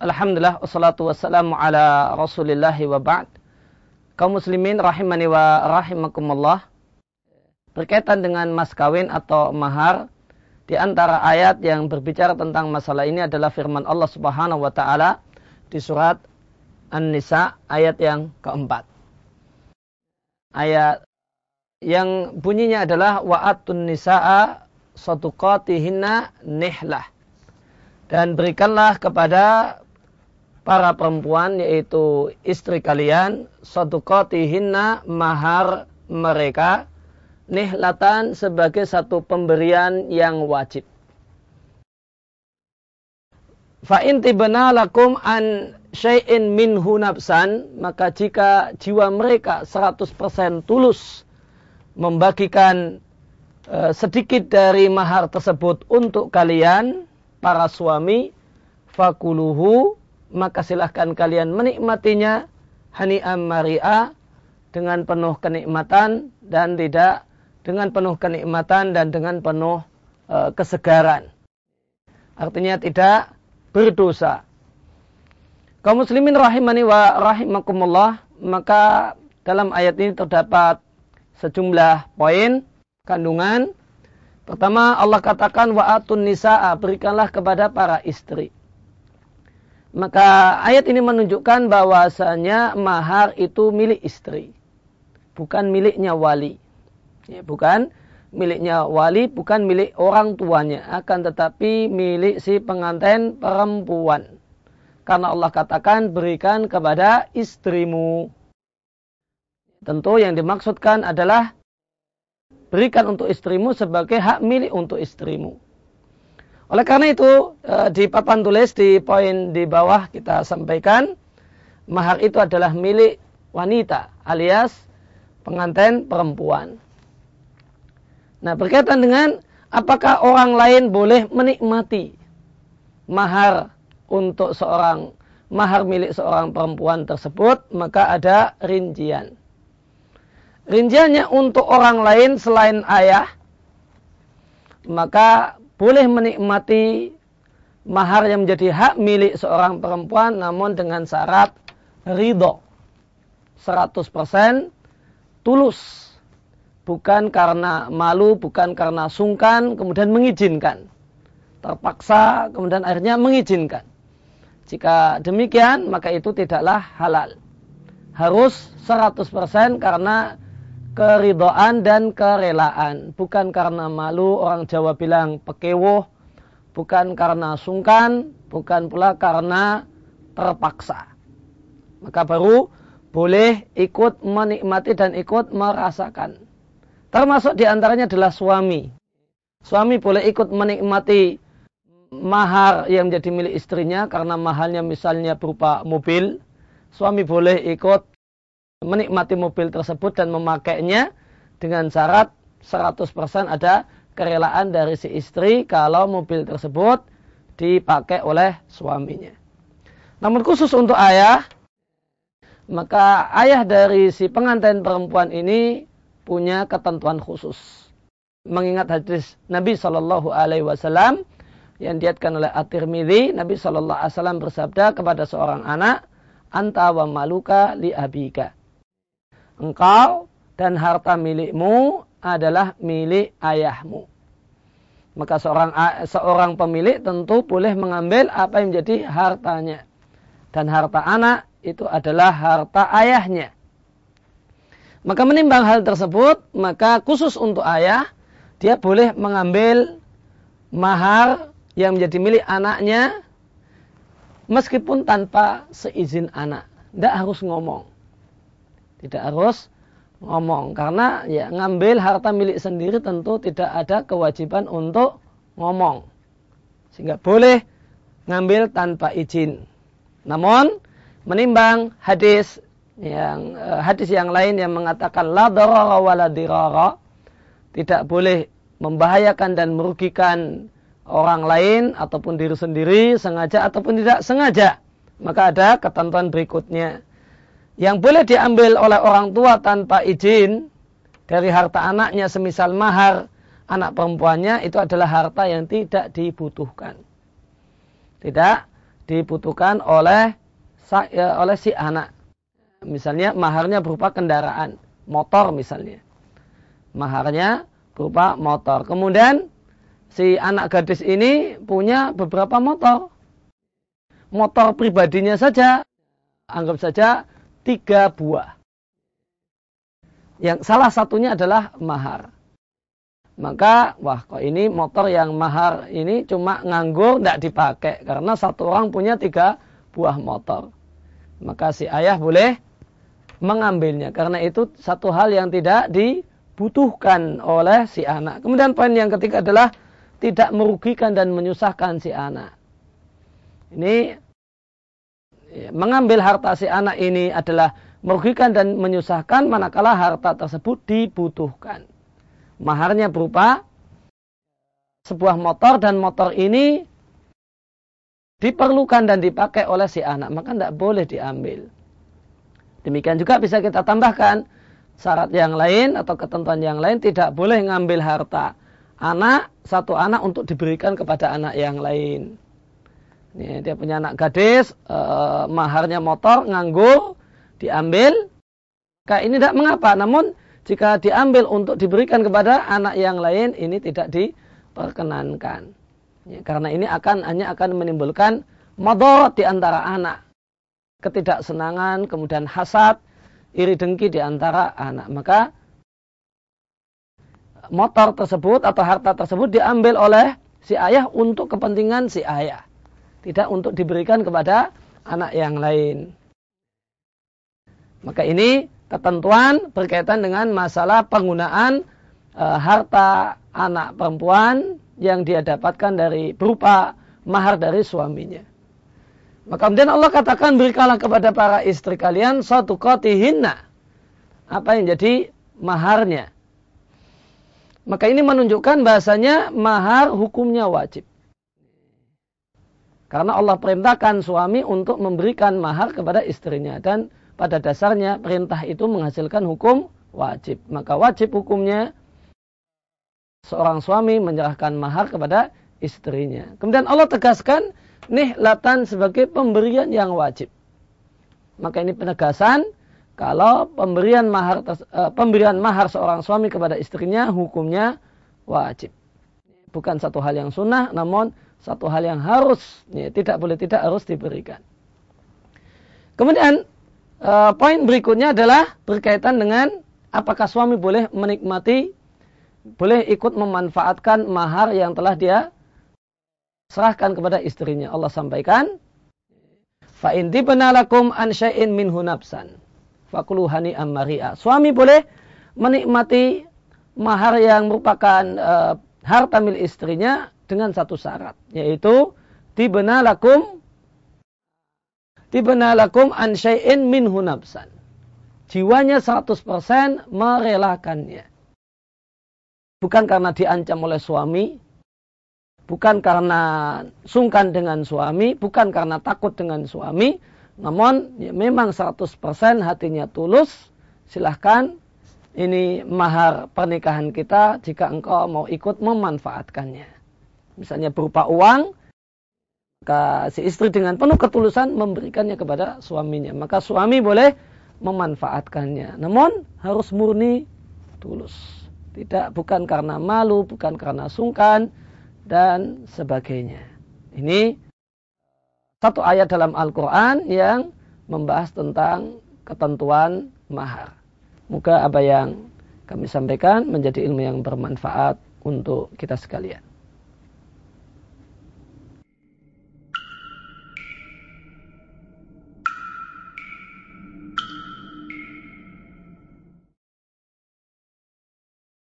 Alhamdulillah wassalatu wassalamu ala Rasulillahi wa ba'd. Kaum muslimin rahimani wa rahimakumullah. Berkaitan dengan mas kawin atau mahar, di antara ayat yang berbicara tentang masalah ini adalah firman Allah Subhanahu wa taala di surat An-Nisa ayat yang keempat. Ayat yang bunyinya adalah wa'atun nisa'a saduqatihinna nihlah. Dan berikanlah kepada para perempuan yaitu istri kalian saduqatihinna mahar mereka nihlatan sebagai satu pemberian yang wajib. Fa in lakum an syai'in minhu nafsan maka jika jiwa mereka 100% tulus membagikan uh, sedikit dari mahar tersebut untuk kalian para suami fakuluhu maka silahkan kalian menikmatinya hani'am mari'a dengan penuh kenikmatan dan tidak dengan penuh kenikmatan dan dengan penuh e, kesegaran. Artinya tidak berdosa. Kaum muslimin rahimani wa rahimakumullah, maka dalam ayat ini terdapat sejumlah poin kandungan. Pertama Allah katakan wa atun nisa'a berikanlah kepada para istri. Maka ayat ini menunjukkan bahwasanya mahar itu milik istri. Bukan miliknya wali. Ya, bukan miliknya wali, bukan milik orang tuanya. Akan tetapi milik si pengantin perempuan. Karena Allah katakan berikan kepada istrimu. Tentu yang dimaksudkan adalah berikan untuk istrimu sebagai hak milik untuk istrimu. Oleh karena itu eh, di papan tulis di poin di bawah kita sampaikan mahar itu adalah milik wanita alias pengantin perempuan. Nah berkaitan dengan apakah orang lain boleh menikmati mahar untuk seorang mahar milik seorang perempuan tersebut maka ada rincian. Rinciannya untuk orang lain selain ayah maka boleh menikmati mahar yang menjadi hak milik seorang perempuan namun dengan syarat ridho. 100% tulus. Bukan karena malu bukan karena sungkan kemudian mengizinkan. Terpaksa kemudian akhirnya mengizinkan. Jika demikian maka itu tidaklah halal. Harus 100% karena keridoan dan kerelaan. Bukan karena malu, orang Jawa bilang pekewoh. Bukan karena sungkan, bukan pula karena terpaksa. Maka baru boleh ikut menikmati dan ikut merasakan. Termasuk di antaranya adalah suami. Suami boleh ikut menikmati mahar yang menjadi milik istrinya karena mahalnya misalnya berupa mobil. Suami boleh ikut menikmati mobil tersebut dan memakainya dengan syarat 100% ada kerelaan dari si istri kalau mobil tersebut dipakai oleh suaminya. Namun khusus untuk ayah, maka ayah dari si pengantin perempuan ini punya ketentuan khusus. Mengingat hadis Nabi Shallallahu Alaihi Wasallam yang diatkan oleh At-Tirmidzi, Nabi Shallallahu Alaihi Wasallam bersabda kepada seorang anak, "Anta wa maluka li abika." Engkau dan harta milikmu adalah milik ayahmu. Maka seorang seorang pemilik tentu boleh mengambil apa yang menjadi hartanya. Dan harta anak itu adalah harta ayahnya. Maka menimbang hal tersebut, maka khusus untuk ayah, dia boleh mengambil mahar yang menjadi milik anaknya meskipun tanpa seizin anak. Tidak harus ngomong. Tidak harus ngomong karena ya ngambil harta milik sendiri tentu tidak ada kewajiban untuk ngomong. Sehingga boleh ngambil tanpa izin. Namun menimbang hadis yang uh, hadis yang lain yang mengatakan la darara wa la dirara tidak boleh membahayakan dan merugikan orang lain ataupun diri sendiri sengaja ataupun tidak sengaja maka ada ketentuan berikutnya yang boleh diambil oleh orang tua tanpa izin dari harta anaknya semisal mahar anak perempuannya itu adalah harta yang tidak dibutuhkan. Tidak dibutuhkan oleh ya, oleh si anak. Misalnya maharnya berupa kendaraan, motor misalnya. Maharnya berupa motor. Kemudian si anak gadis ini punya beberapa motor. Motor pribadinya saja, anggap saja tiga buah. Yang salah satunya adalah mahar. Maka, wah kok ini motor yang mahar ini cuma nganggur, tidak dipakai. Karena satu orang punya tiga buah motor. Maka si ayah boleh mengambilnya. Karena itu satu hal yang tidak dibutuhkan oleh si anak. Kemudian poin yang ketiga adalah tidak merugikan dan menyusahkan si anak. Ini mengambil harta si anak ini adalah merugikan dan menyusahkan manakala harta tersebut dibutuhkan maharnya berupa sebuah motor dan motor ini diperlukan dan dipakai oleh si anak, maka tidak boleh diambil. Demikian juga bisa kita tambahkan syarat yang lain atau ketentuan yang lain tidak boleh ngambil harta anak satu anak untuk diberikan kepada anak yang lain. Ini dia punya anak gadis, eh, maharnya motor, nganggur, diambil. Kayak ini tidak mengapa, namun jika diambil untuk diberikan kepada anak yang lain ini tidak diperkenankan. Ya, karena ini akan hanya akan menimbulkan madorot di antara anak. Ketidaksenangan, kemudian hasad, iri dengki di antara anak. Maka motor tersebut atau harta tersebut diambil oleh si ayah untuk kepentingan si ayah. Tidak untuk diberikan kepada anak yang lain. Maka ini ketentuan berkaitan dengan masalah penggunaan e, harta anak perempuan yang dia dapatkan dari berupa mahar dari suaminya. Maka kemudian Allah katakan berikanlah kepada para istri kalian satu kotihinna. Apa yang jadi maharnya. Maka ini menunjukkan bahasanya mahar hukumnya wajib. Karena Allah perintahkan suami untuk memberikan mahar kepada istrinya. Dan pada dasarnya perintah itu menghasilkan hukum wajib. Maka wajib hukumnya seorang suami menyerahkan mahar kepada istrinya. Kemudian Allah tegaskan nihlatan sebagai pemberian yang wajib. Maka ini penegasan kalau pemberian mahar uh, pemberian mahar seorang suami kepada istrinya hukumnya wajib. Bukan satu hal yang sunnah, namun satu hal yang harus, ya, tidak boleh tidak harus diberikan. Kemudian uh, poin berikutnya adalah berkaitan dengan apakah suami boleh menikmati, boleh ikut memanfaatkan mahar yang telah dia serahkan kepada istrinya. Allah sampaikan, fa in lakum an syai'in minhu nafsan fakuluhani ammaria. Suami boleh menikmati mahar yang merupakan uh, harta milik istrinya dengan satu syarat, yaitu lakum tibna lakum an syai'in. Jiwanya 100% merelakannya. Bukan karena diancam oleh suami, bukan karena sungkan dengan suami, bukan karena takut dengan suami, namun ya memang 100% hatinya tulus, silahkan ini mahar pernikahan kita jika engkau mau ikut memanfaatkannya. Misalnya berupa uang, maka si istri dengan penuh ketulusan memberikannya kepada suaminya. Maka suami boleh memanfaatkannya. Namun harus murni tulus. Tidak bukan karena malu, bukan karena sungkan dan sebagainya. Ini satu ayat dalam Al-Quran yang membahas tentang ketentuan mahar. Moga apa yang kami sampaikan menjadi ilmu yang bermanfaat untuk kita sekalian.